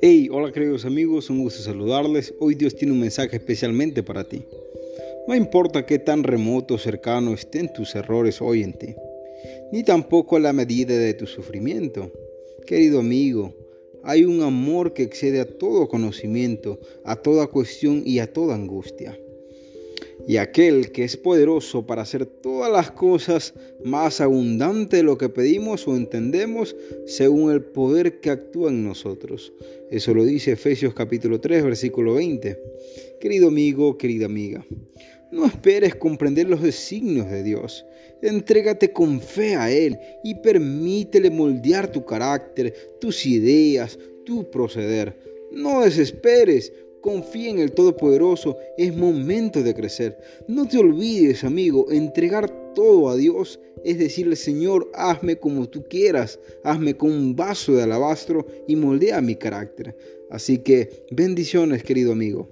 Hey, hola queridos amigos, un gusto saludarles. Hoy Dios tiene un mensaje especialmente para ti. No importa qué tan remoto o cercano estén tus errores hoy en ti, ni tampoco la medida de tu sufrimiento. Querido amigo, hay un amor que excede a todo conocimiento, a toda cuestión y a toda angustia y aquel que es poderoso para hacer todas las cosas más abundante de lo que pedimos o entendemos según el poder que actúa en nosotros. Eso lo dice Efesios capítulo 3 versículo 20. Querido amigo, querida amiga, no esperes comprender los designios de Dios. Entrégate con fe a Él y permítele moldear tu carácter, tus ideas, tu proceder. No desesperes, Confía en el Todopoderoso, es momento de crecer. No te olvides, amigo, entregar todo a Dios es decirle, Señor, hazme como tú quieras, hazme con un vaso de alabastro y moldea mi carácter. Así que bendiciones, querido amigo.